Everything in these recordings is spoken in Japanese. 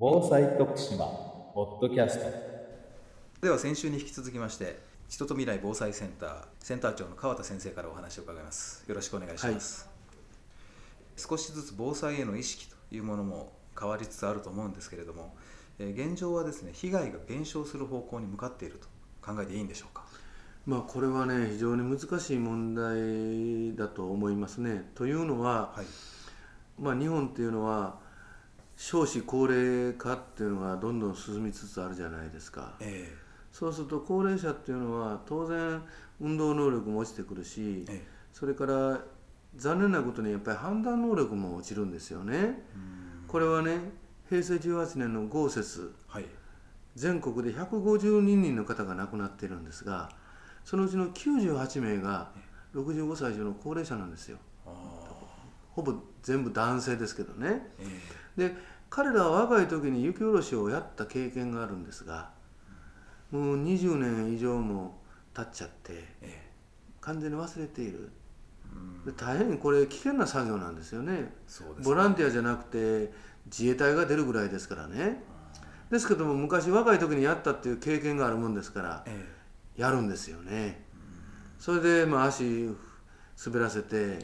防災徳島ポッドキャスト。では先週に引き続きまして人と未来防災センターセンター長の川田先生からお話を伺います。よろしくお願いします、少しずつ防災への意識というものも変わりつつあると思うんですけれども、えー現状はですね被害が減少する方向に向かっていると考えていいんでしょうか？まあこれはね非常に難しい問題だと思いますね。というのは、はい。まあ、日本っていうのは少子高齢化っていうのがどんどん進みつつあるじゃないですか。えそうすると高齢者っていうのは当然運動能力も落ちてくるしええ。それから残念なことにやっぱり判断能力も落ちるんですよね。これはね平成18年の豪雪。はい。全国で152人の方が亡くなっているんですがそのうちの98名が65歳以上の高齢者なんですよ。あほぼ全部男性ですけどね。ーえ。で彼らは若い時に雪下ろしをやった経験があるんですがもう20年以上も経っちゃって完全に忘れている。大変これ危険な作業なんですよね。ね。ボランティアじゃなくて自衛隊が出るぐらいですからね。ですけども昔若い時にやったっていう経験があるもんですからえやるんですよね。それで、まあ、足滑らせて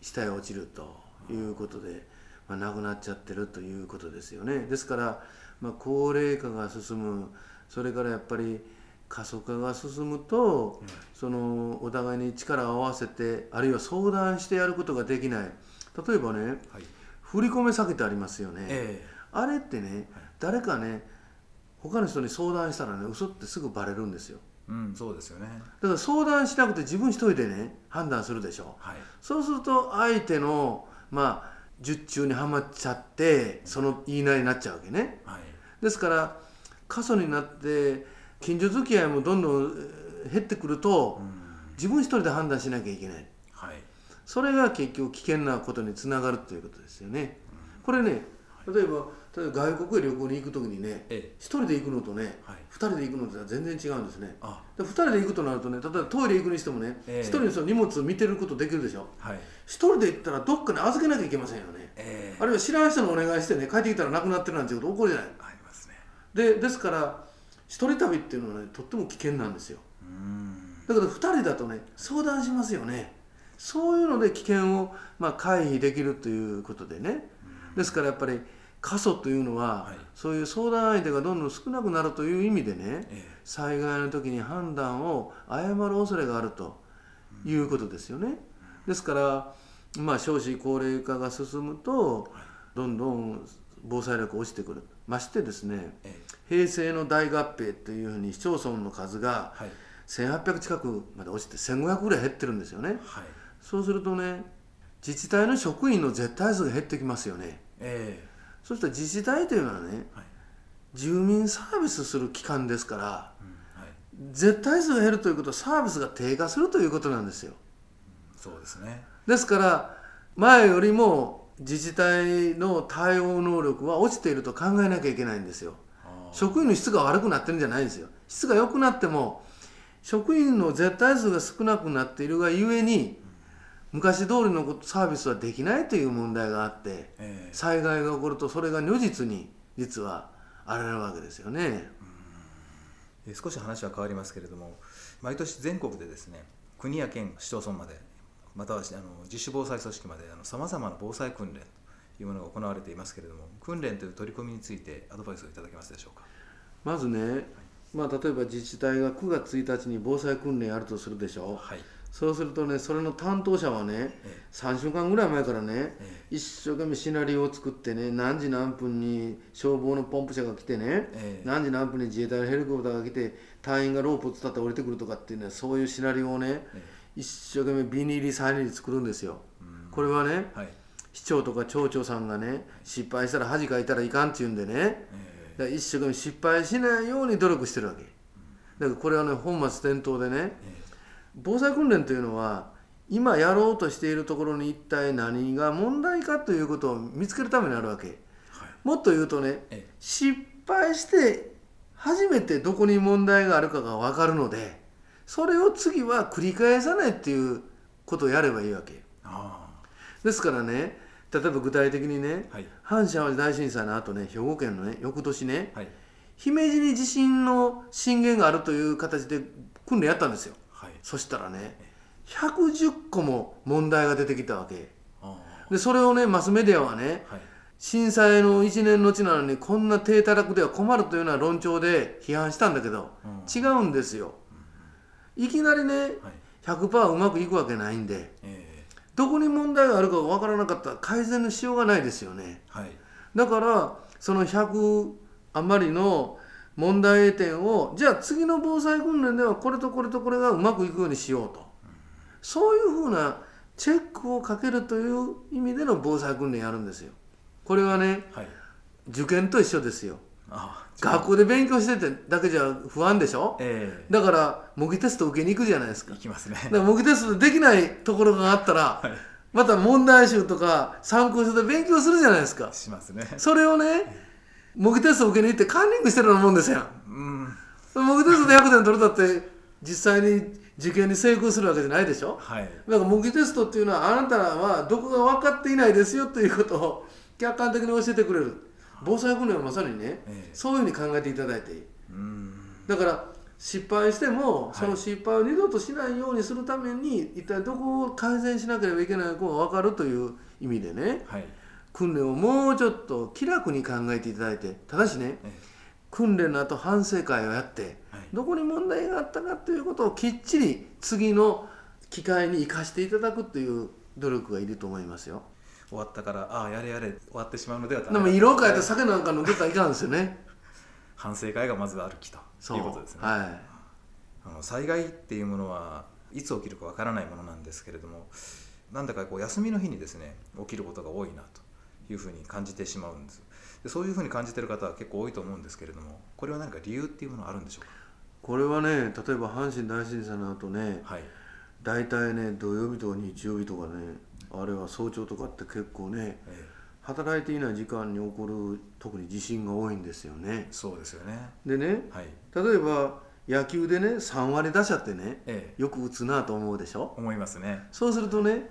下へ落ちるということで、まあ、亡くなっちゃってるということですよね。ですから、まあ、高齢化が進む。それからやっぱり過疎化が進むと、そのお互いに力を合わせてあるいは相談してやることができない。例えばねーはい。振り込め詐欺ってありますよね、えあれってね誰かね他の人に相談したらね嘘ってすぐバレるんですよ。ーうんそうですよね。だから相談しなくて自分一人でね判断するでしょ。はい。そうすると相手のまあ術中にはまっちゃってその言いなりになっちゃうわけね。はい。ですから過疎になって近所付き合いもどんどんえー減ってくるとうん。自分一人で判断しなきゃいけない。はい。それが結局危険なことにつながるということですよね。これね例えば例えば外国へ旅行に行く時にねえ一人で行くのとねはい。二人で行くのとは全然違うんですね。あ。で2人で行くとなるとね例えばトイレ行くにしてもね、ええ。一人にその荷物を見てることできるでしょ？はい。一人で行ったらどっかに預けなきゃいけませんよね。えーあるいは知らん人にお願いしてね帰ってきたらなくなってるなんていうこと起こるじゃない。ありますね。でですから一人旅っていうのはねとっても危険なんですよ。うん。だから2人だとね相談しますよね。そういうので危険を、まあ、回避できるということでね。ですからやっぱり過疎というのは、はい。そういう相談相手がどんどん少なくなるという意味でね、え災害の時に判断を誤る恐れがあるということですよね。ですから、まあ、少子高齢化が進むとどんどん防災力落ちてくる。ましてですねーえ。平成の大合併というふうに市町村の数がーはい。1800近くまで落ちて1500ぐらい減ってるんですよね。はい。そうするとね自治体の職員の絶対数が減ってきますよね。えそしたら自治体というのはねーはい。住民サービスする機関ですからうんはい。絶対数が減るということはサービスが低下するということなんですよ。そうですね。ですから前よりも自治体の対応能力は落ちていると考えなきゃいけないんですよ。職員の質が悪くなってるんじゃないんですよ。質が良くなっても職員の絶対数が少なくなっているがゆえに昔通りのサービスはできないという問題があってえー災害が起こるとそれが如実に実はあられるわけですよね。えー少し話は変わりますけれども毎年全国でですね国や県市町村までまたはあの自主防災組織までさまざまな防災訓練というものが行われていますけれども訓練という取り組みについてアドバイスをいただけますでしょうか？まずね、まあ、例えば自治体が9月1日に防災訓練やるとするでしょ。はいそうするとねそれの担当者はねえ3週間ぐらい前からねえ一生懸命シナリオを作ってね何時何分に消防のポンプ車が来てねええ。何時何分に自衛隊のヘリコプターが来て隊員がロープを伝って降りてくるとかっていうねそういうシナリオをねえ一生懸命ビニールサインに作るんですよ。うん。これはねはい。市長とか町長さんがね失敗したら恥かいたらいかんっていうんでねえだから一生懸命失敗しないように努力してるわけ。だからこれはね本末転倒でね防災訓練というのは今やろうとしているところに一体何が問題かということを見つけるためにあるわけ。ーはい。もっと言うとねえ失敗して初めてどこに問題があるかが分かるのでそれを次は繰り返さないっていうことをやればいいわけ。あですからね例えば具体的にね、はい。阪神・淡路大震災の後ね兵庫県のね翌年ねはい。姫路に地震の震源があるという形で訓練やったんですよ。はいそしたらね110個も問題が出てきたわけ。あでそれをねマスメディアはねーはい。震災の1年のうちなのにこんな低たらくでは困るというような論調で批判したんだけど、うん。違うんですよ。いきなりねはい。100%うまくいくわけないんでえどこに問題があるかが分からなかったら改善のしようがないですよね。ーはい。だからその100余りの問題点をじゃあ次の防災訓練ではこれとこれとこれがうまくいくようにしようと、そういうふうなチェックをかけるという意味での防災訓練やるんですよ。これはねはい。受験と一緒ですよ。学校で勉強しててだけじゃ不安でしょ？えだから模擬テスト受けに行くじゃないですか。ー、いきますね。だから模擬テストできないところがあったら、はい。また問題集とか参考書で勉強するじゃないですか。しますね。それをね模擬テスト受けに行ってカンニングしてるようなもんですやん。うん。模擬テストで100点取れたって実際に受験に成功するわけじゃないでしょ？はい。だから模擬テストっていうのはあなたはどこが分かっていないですよということを客観的に教えてくれる。防災訓練はまさにね、ええ。そういうふうに考えていただいていい。うん。だから失敗しても、い。その失敗を二度としないようにするために一体どこを改善しなければいけないかが分かるという意味でね。はい訓練をもうちょっと気楽に考えていただいてただしね。え訓練の後反省会をやって、はい。どこに問題があったかということをきっちり次の機会に生かしていただくという努力がいると思いますよ。ー終わったからああやれやれ終わってしまうのではでも色を変えて酒なんか飲んでたらいかんですよね。反省会がまずあるきとそういうことですね、はい。あの災害っていうものはいつ起きるかわからないものなんですけれどもなんだかこう休みの日にですね起きることが多いなというふうに感じてしまうんです。でそういうふうに感じている方は結構多いと思うんですけれどもこれは何か理由っていうものはあるんでしょうこれはね例えば阪神大震災の後ねかはい。大体ね土曜日とか日曜日とかねあるいは早朝とかって結構ねえ働いていない時間に起こる特に地震が多いんですよね。えそうですよね。でねはい。例えば野球でね3割打者ってねええ。よく打つなと思うでしょ？思いますね。そうするとね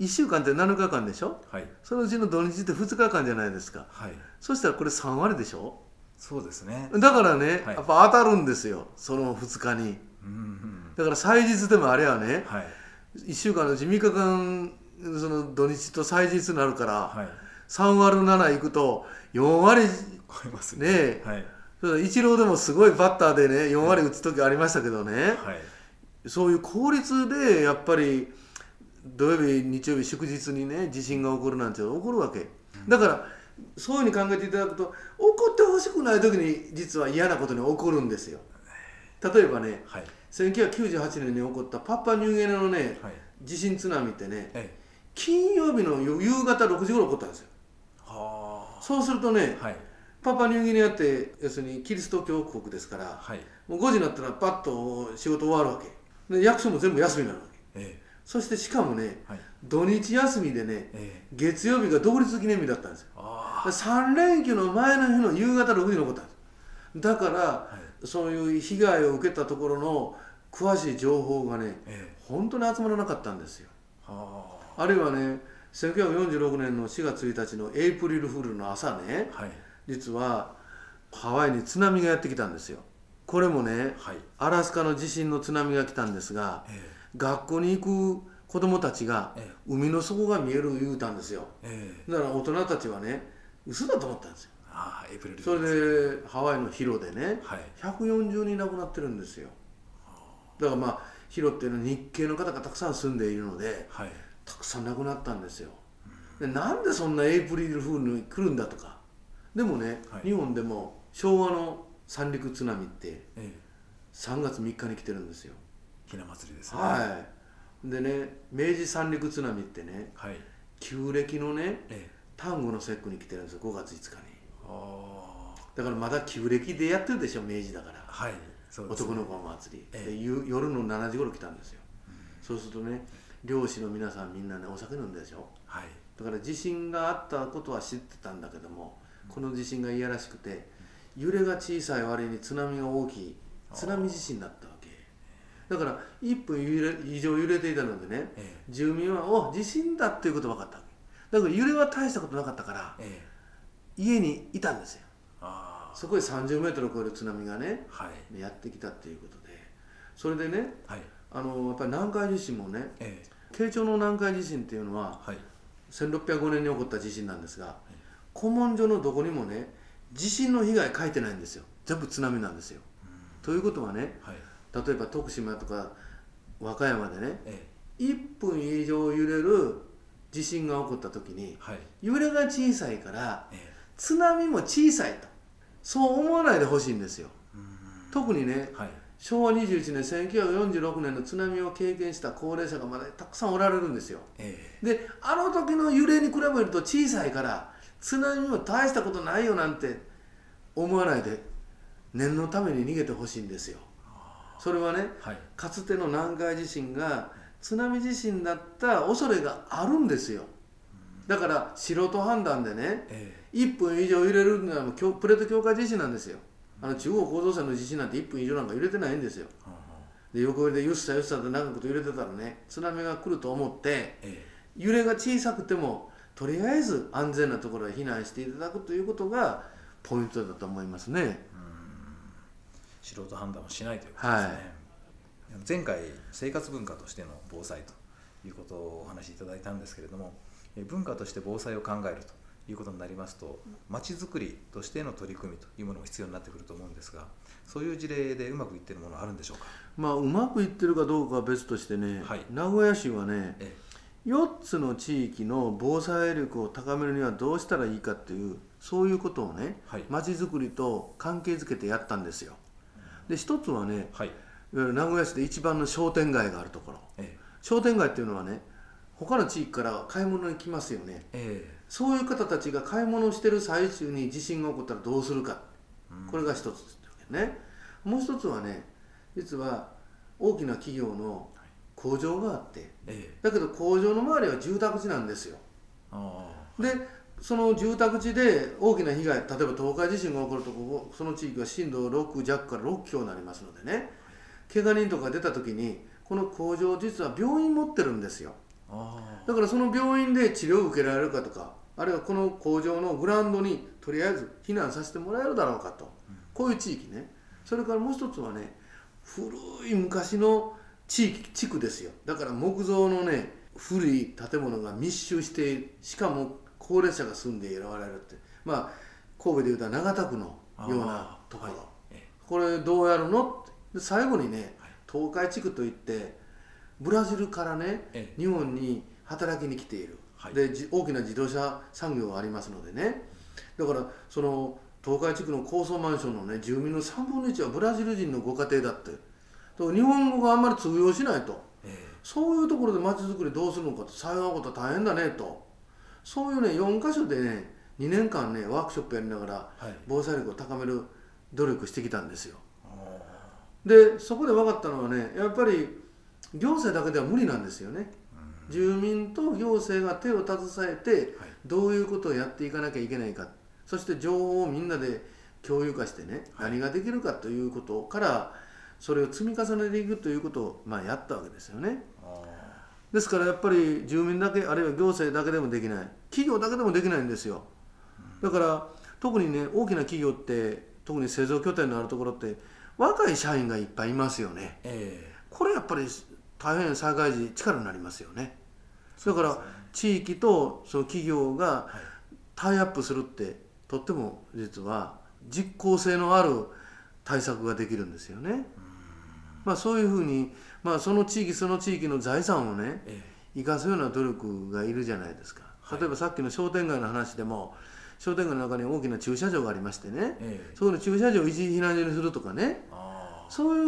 1週間って7日間でしょ？はい。そのうちの土日って2日間じゃないですか。はい。そしたらこれ3割でしょ？そうですね。だからね、はい。やっぱ当たるんですよ。その2日に。うんうんだから祭日でもあれはねはい。1週間のうち3日間その土日と祭日になるから、はい。3割る7いくと4割超えますね。え。はい。イチローでもすごいバッターでね4割打つ時ありましたけどね、はい。そういう効率でやっぱり土曜日日曜日祝日にね地震が起こるなんて起こるわけ。だからそういうふうに考えていただくと起こってほしくない時に実は嫌なことに起こるんですよ。例えばねはい。1998年に起こったパパニューギニアのねはい。地震津波ってねええ。金曜日の夕方6時頃起こったんですよ。はそうするとねあはい。パパニューギニアって要するにキリスト教国ですからはいもう5時になったらパッと仕事終わるわけで役所も全部休みになるわけえそしてしかもねえはい。土日休みでねええ。月曜日が独立記念日だったんですよ。あで3連休の前の日の夕方6時に起こったんですだから、はそういう被害を受けたところの詳しい情報がねええ。本当に集まらなかったんですよ。はあるいはね1946年の4月1日のエイプリルフールの朝ねあはい。実はハワイに津波がやってきたんですよ。これもねはい。アラスカの地震の津波が来たんですがえ学校に行く子供たちがええ。海の底が見える言うたんですよ。だから大人たちはね嘘だと思ったんですよ。ああエイプリルそれでハワイのヒロでねはい。140人亡くなってるんですよ。だからまあヒロっていうのは日系の方がたくさん住んでいるのではい。たくさん亡くなったんですよ。でなんでそんなエイプリルフールに来るんだとか。でもね、はい。日本でも昭和の三陸津波ってええ。3月3日に来てるんですよひな祭りですね。はい。でね明治三陸津波ってねはい。旧暦のねええ。端午の節句に来てるんですよ5月5日に。だからまだ旧暦でやってるでしょ明治だから。はい。そうですね。男の子の祭り、ええ。でゆ夜の7時頃来たんですよ、そうするとね漁師の皆さんみんなねお酒飲んででしょ。はい。だから地震があったことは知ってたんだけどもこの地震が嫌らしくて揺れが小さい割に津波が大きい。津波地震だっただから1分揺れ以上揺れていたのでねえ住民はお地震だっていうこと分かっただから揺れは大したことなかったからええ。家にいたんですよ。あそこで30メートルを超える津波がねあはい。やってきたっていうことで。それでねはい。あのやっぱり南海地震もねええ。慶長の南海地震っていうのははい。1605年に起こった地震なんですが古文書のどこにもね地震の被害書いてないんですよ。全部津波なんですよ。ということはねはい例えば徳島とか和歌山でねえ1分以上揺れる地震が起こった時にえはい。揺れが小さいからええ。津波も小さいと。そう思わないでほしいんですよ。特にねはい。昭和21年1946年の津波を経験した高齢者がまだたくさんおられるんですよ。えであの時の揺れに比べると小さいから津波も大したことないよなんて思わないで念のために逃げてほしいんですよ。それはねえはいかつての南海地震が津波地震だった恐れがあるんですよ。だから素人判断でねえ1分以上揺れるのはプレート境界地震なんですよ。あの中央構造線の地震なんて1分以上なんか揺れてないんですよ。で横揺れでゆっさゆっさと長くと揺れてたらね津波が来ると思ってえ揺れが小さくてもとりあえず安全なところへ避難していただくということがポイントだと思いますね。素人判断をしないということですね、はい。前回生活文化としての防災ということをお話しいただいたんですけれどもえ文化として防災を考えるということになりますとまちづくりとしての取り組みというものも必要になってくると思うんですがそういう事例でうまくいっているものはあるんでしょうか、まあうまくいってるかどうかは別としてね、はい。名古屋市はねえ4つの地域の防災力を高めるにはどうしたらいいかっていうそういうことをねはい。まちづくりと関係づけてやったんですよ。で一つはねはい。名古屋市で一番の商店街があるところ。え商店街っていうのはね他の地域から買い物に来ますよね。ええ。そういう方たちが買い物をしてる最中に地震が起こったらどうするか、これが一つですね。もう一つはね実は大きな企業の工場があって。ええ。だけど工場の周りは住宅地なんですよ。あ。でその住宅地で大きな被害例えば東海地震が起こるとここその地域は震度6弱から6強になりますのでね怪我人とか出た時にこの工場実は病院持ってるんですよ。だからその病院で治療を受けられるかとかあるいはこの工場のグラウンドにとりあえず避難させてもらえるだろうかと、こういう地域ね。それからもう一つはね古い昔の地域地区ですよ。だから木造のね古い建物が密集してしかも高齢者が住んでおられるって。まあ神戸でいうと長田区のようなところ、はい。えこれどうやるのって。で最後にね東海地区といってブラジルからねえ日本に働きに来ている、はい。でじ大きな自動車産業がありますのでね。だからその東海地区の高層マンションのね住民の3分の1はブラジル人のご家庭だって。日本語があんまり通用しないと。えそういうところで街づくりどうするのかと災害起こったら大変だねとそういうね4か所でね2年間ねワークショップやりながらはい。防災力を高める努力してきたんですよ。あでそこで分かったのはねやっぱり行政だけでは無理なんですよね。住民と行政が手を携えてはい。どういうことをやっていかなきゃいけないか。そして情報をみんなで共有化してねはい。何ができるかということからそれを積み重ねていくということをまあやったわけですよね。あですからやっぱり住民だけあるいは行政だけでもできない。企業だけでもできないんですよ。だから特にね大きな企業って特に製造拠点のあるところって若い社員がいっぱいいますよね。ええ。これやっぱり大変災害時力になりますよね。だから地域とその企業がはい。タイアップするってとっても実は実効性のある対策ができるんですよね。まあそういうふうに、まあ、その地域その地域の財産をねえ生かすような努力がいるじゃないですか。はい。例えばさっきの商店街の話でも商店街の中に大きな駐車場がありましてねええ。えそこの駐車場を一時避難所にするとかねああ。そうい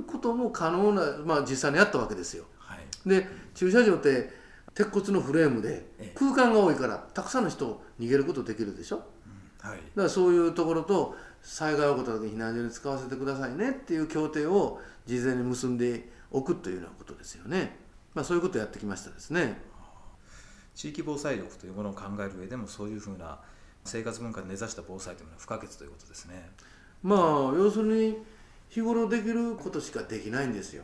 うことも可能な、まあ、実際にやったわけですよ。はい。で駐車場って鉄骨のフレームでええ。空間が多いからたくさんの人逃げることできるでしょ？だうん。はい。からそういうところと災害が起こった時に避難所に使わせてくださいねっていう協定を事前に結んでおくというようなことですよね、まあ、そういうことをやってきましたですね。地域防災力というものを考える上でもそういうふうな生活文化に根ざした防災というのは不可欠ということですね。まあ要するに日頃できることしかできないんですよ。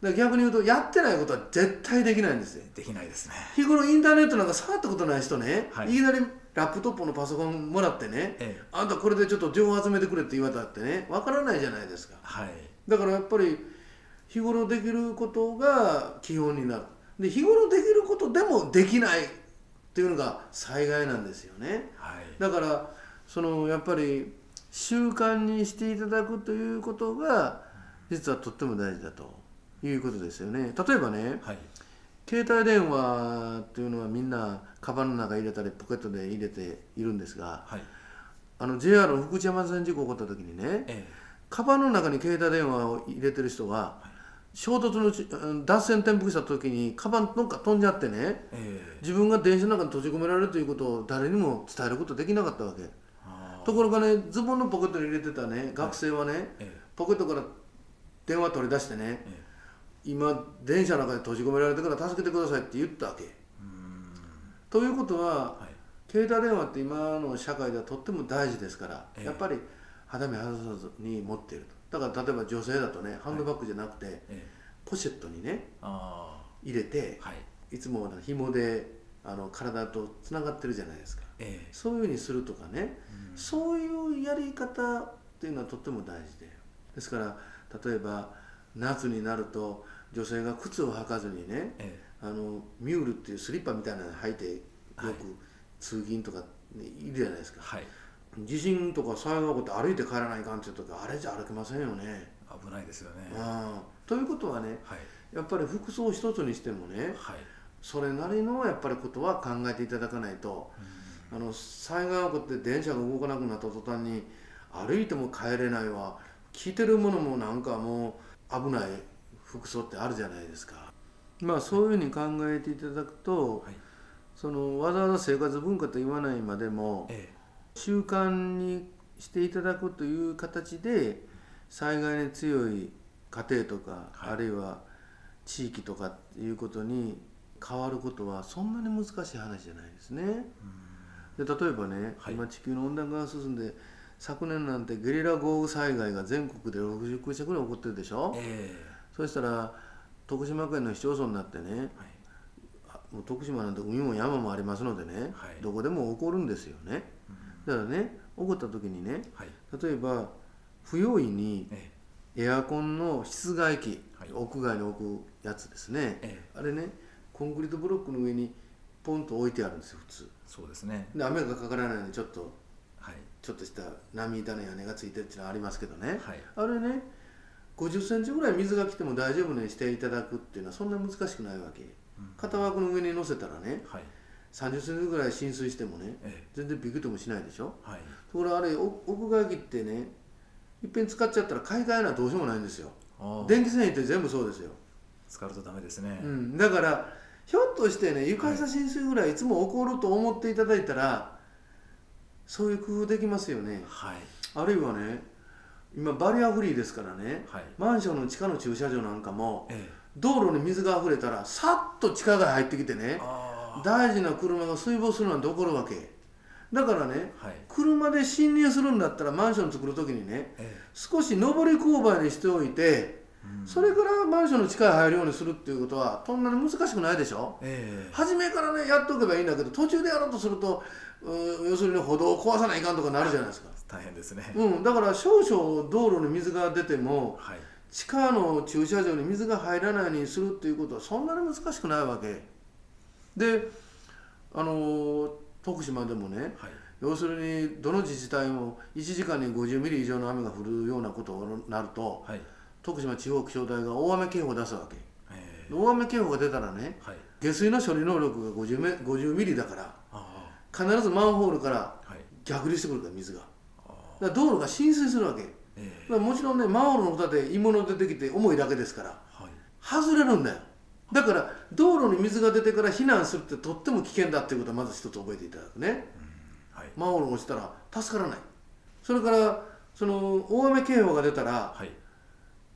だから逆に言うとやってないことは絶対できないんですよ。できないですね。日頃インターネットなんか触ったことない人ね、はい。い、きなりラップトップのパソコンもらってね、ええ。あんたこれでちょっと情報集めてくれって言われたってねわからないじゃないですか。はいだからやっぱり日頃できることが基本になる。で日頃できることでもできないっていうのが災害なんですよね。はい。だからそのやっぱり習慣にしていただくということが実はとっても大事だということですよね。例えばねはい。携帯電話っていうのはみんなカバンの中入れたりポケットで入れているんですがはい。あの JR の福知山線事故起こった時にねえカバンの中に携帯電話を入れてる人は衝突のちうん脱線転覆した時にカバンどっか飛んじゃってねええ。自分が電車の中に閉じ込められるということを誰にも伝えることできなかったわけ。あところがねズボンのポケットに入れてたね学生はね、ええ。ポケットから電話取り出してねえ今電車の中で閉じ込められてから助けてくださいって言ったわけ。ということははい。携帯電話って今の社会ではとっても大事ですから、ええ。やっぱり肌身離さずに持っていると。だから例えば女性だとねハンドバッグじゃなくて、ええ。ポシェットにねあ入れてあはい。いつも紐であの体とつながってるじゃないですか。ええ。そういうふうにするとかね、そういうやり方っていうのはとっても大事で。ですから例えば夏になると女性が靴を履かずにねえあのミュールっていうスリッパみたいなの履いてよく通勤とか、ね、いるじゃないですか。はい地震とか災害が起こって歩いて帰らないかんっていう時あれじゃ歩けませんよね。危ないですよね。ということはねはい。やっぱり服装一つにしてもねはい。それなりのやっぱりことは考えていただかないと、あの災害が起こって電車が動かなくなった途端に歩いても帰れないわ。着てるものもなんかもう危ない服装ってあるじゃないですか。まあそういうふうに考えていただくと、はい。そのわざわざ生活文化と言わないまでもえ習慣にしていただくという形で災害に強い家庭とか、はい。あるいは地域とかっていうことに変わることはそんなに難しい話じゃないですね。で例えばね、はい。今地球の温暖化が進んで昨年なんてゲリラ豪雨災害が全国で60社ぐらい起こってるでしょ？え、え。そしたら徳島県の市町村になってねえはい。あもう徳島なんて海も山もありますのでね、はい。どこでも起こるんですよね。だからね起こった時にねはい。例えば不用意にえエアコンの室外機、はい。屋外に置くやつですね、えあれねコンクリートブロックの上にポンと置いてあるんですよ普通。そうですね。で雨がかからないようにちょっとはい。ちょっとした波板の屋根がついてるっていうのはありますけどね、はい。あれね50センチぐらい水が来ても大丈夫にしていただくっていうのはそんな難しくないわけ。型枠の上に乗せたらねはい30センチぐらい浸水してもねえ全然ビクともしないでしょ？えはい。ところがあれお屋外機ってねいっぺん使っちゃったら買い替えなどうしようもないんですよ。電気繊維って全部そうですよ、使うとダメですね、うん、だからひょっとしてね床下浸水ぐらいいつも起こると思っていただいたら、そういう工夫できますよね。はい。あるいはね今バリアフリーですからねはい。マンションの地下の駐車場なんかもええ。道路に水が溢れたらさっと地下が入ってきてねあ大事な車が水没するなんて起こるわけ？だからねあはい。車で侵入するんだったらマンション作る時にねえ少し上り勾配にしておいて、それからマンションの地下へ入るようにするっていうことはそんなに難しくないでしょ？ええ。初めからねやっておけばいいんだけど途中でやろうとすると要するに歩道を壊さないかんとかなるじゃないですか、え大変ですね、うん、だから少々道路に水が出てもはい。地下の駐車場に水が入らないようにするっていうことはそんなに難しくないわけであのー徳島でもねはい。要するにどの自治体も1時間に50ミリ以上の雨が降るようなことになるとはい。徳島地方気象台が大雨警報を出すわけ。ええ。大雨警報が出たらねはい。下水の処理能力が 50, メ50ミリだからあ必ずマンホールから逆流してくるから水が。だ道路が浸水するわけ。ええ。らもちろんねマンホールの蓋で鋳物出てきて重いだけですからはい。外れるんだよだから道路に水が出てから避難するってとっても危険だっていうことはまず一つ覚えていただくね。はい。マンホールが落ちたら助からない。それからその大雨警報が出たらはい。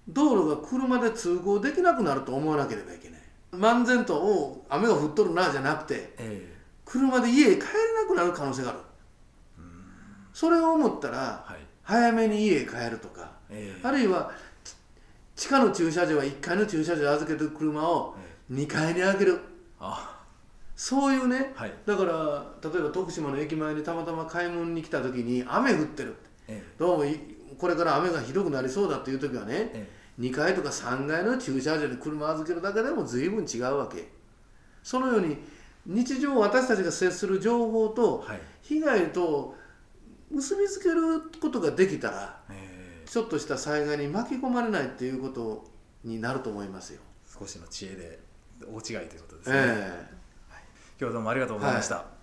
道路が車で通行できなくなると思わなければいけない。漫然とおう雨が降っとるなじゃなくてええ。車で家へ帰れなくなる可能性がある。それを思ったらはい。早めに家へ帰るとかええ。あるいは地下の駐車場は1階の駐車場に預けてる車を2階に上げる。あ。そういうね、はい。だから例えば徳島の駅前にたまたま買い物に来た時に雨降ってるえどうもいこれから雨がひどくなりそうだっていう時はね、え2階とか3階の駐車場に車預けるだけでも随分違うわけ。そのように日常私たちが接する情報とはい。被害と結びつけることができたらえちょっとした災害に巻き込まれないっていうことになると思いますよ。少しの知恵で大違いということですね、え今日はどうもありがとうございました、え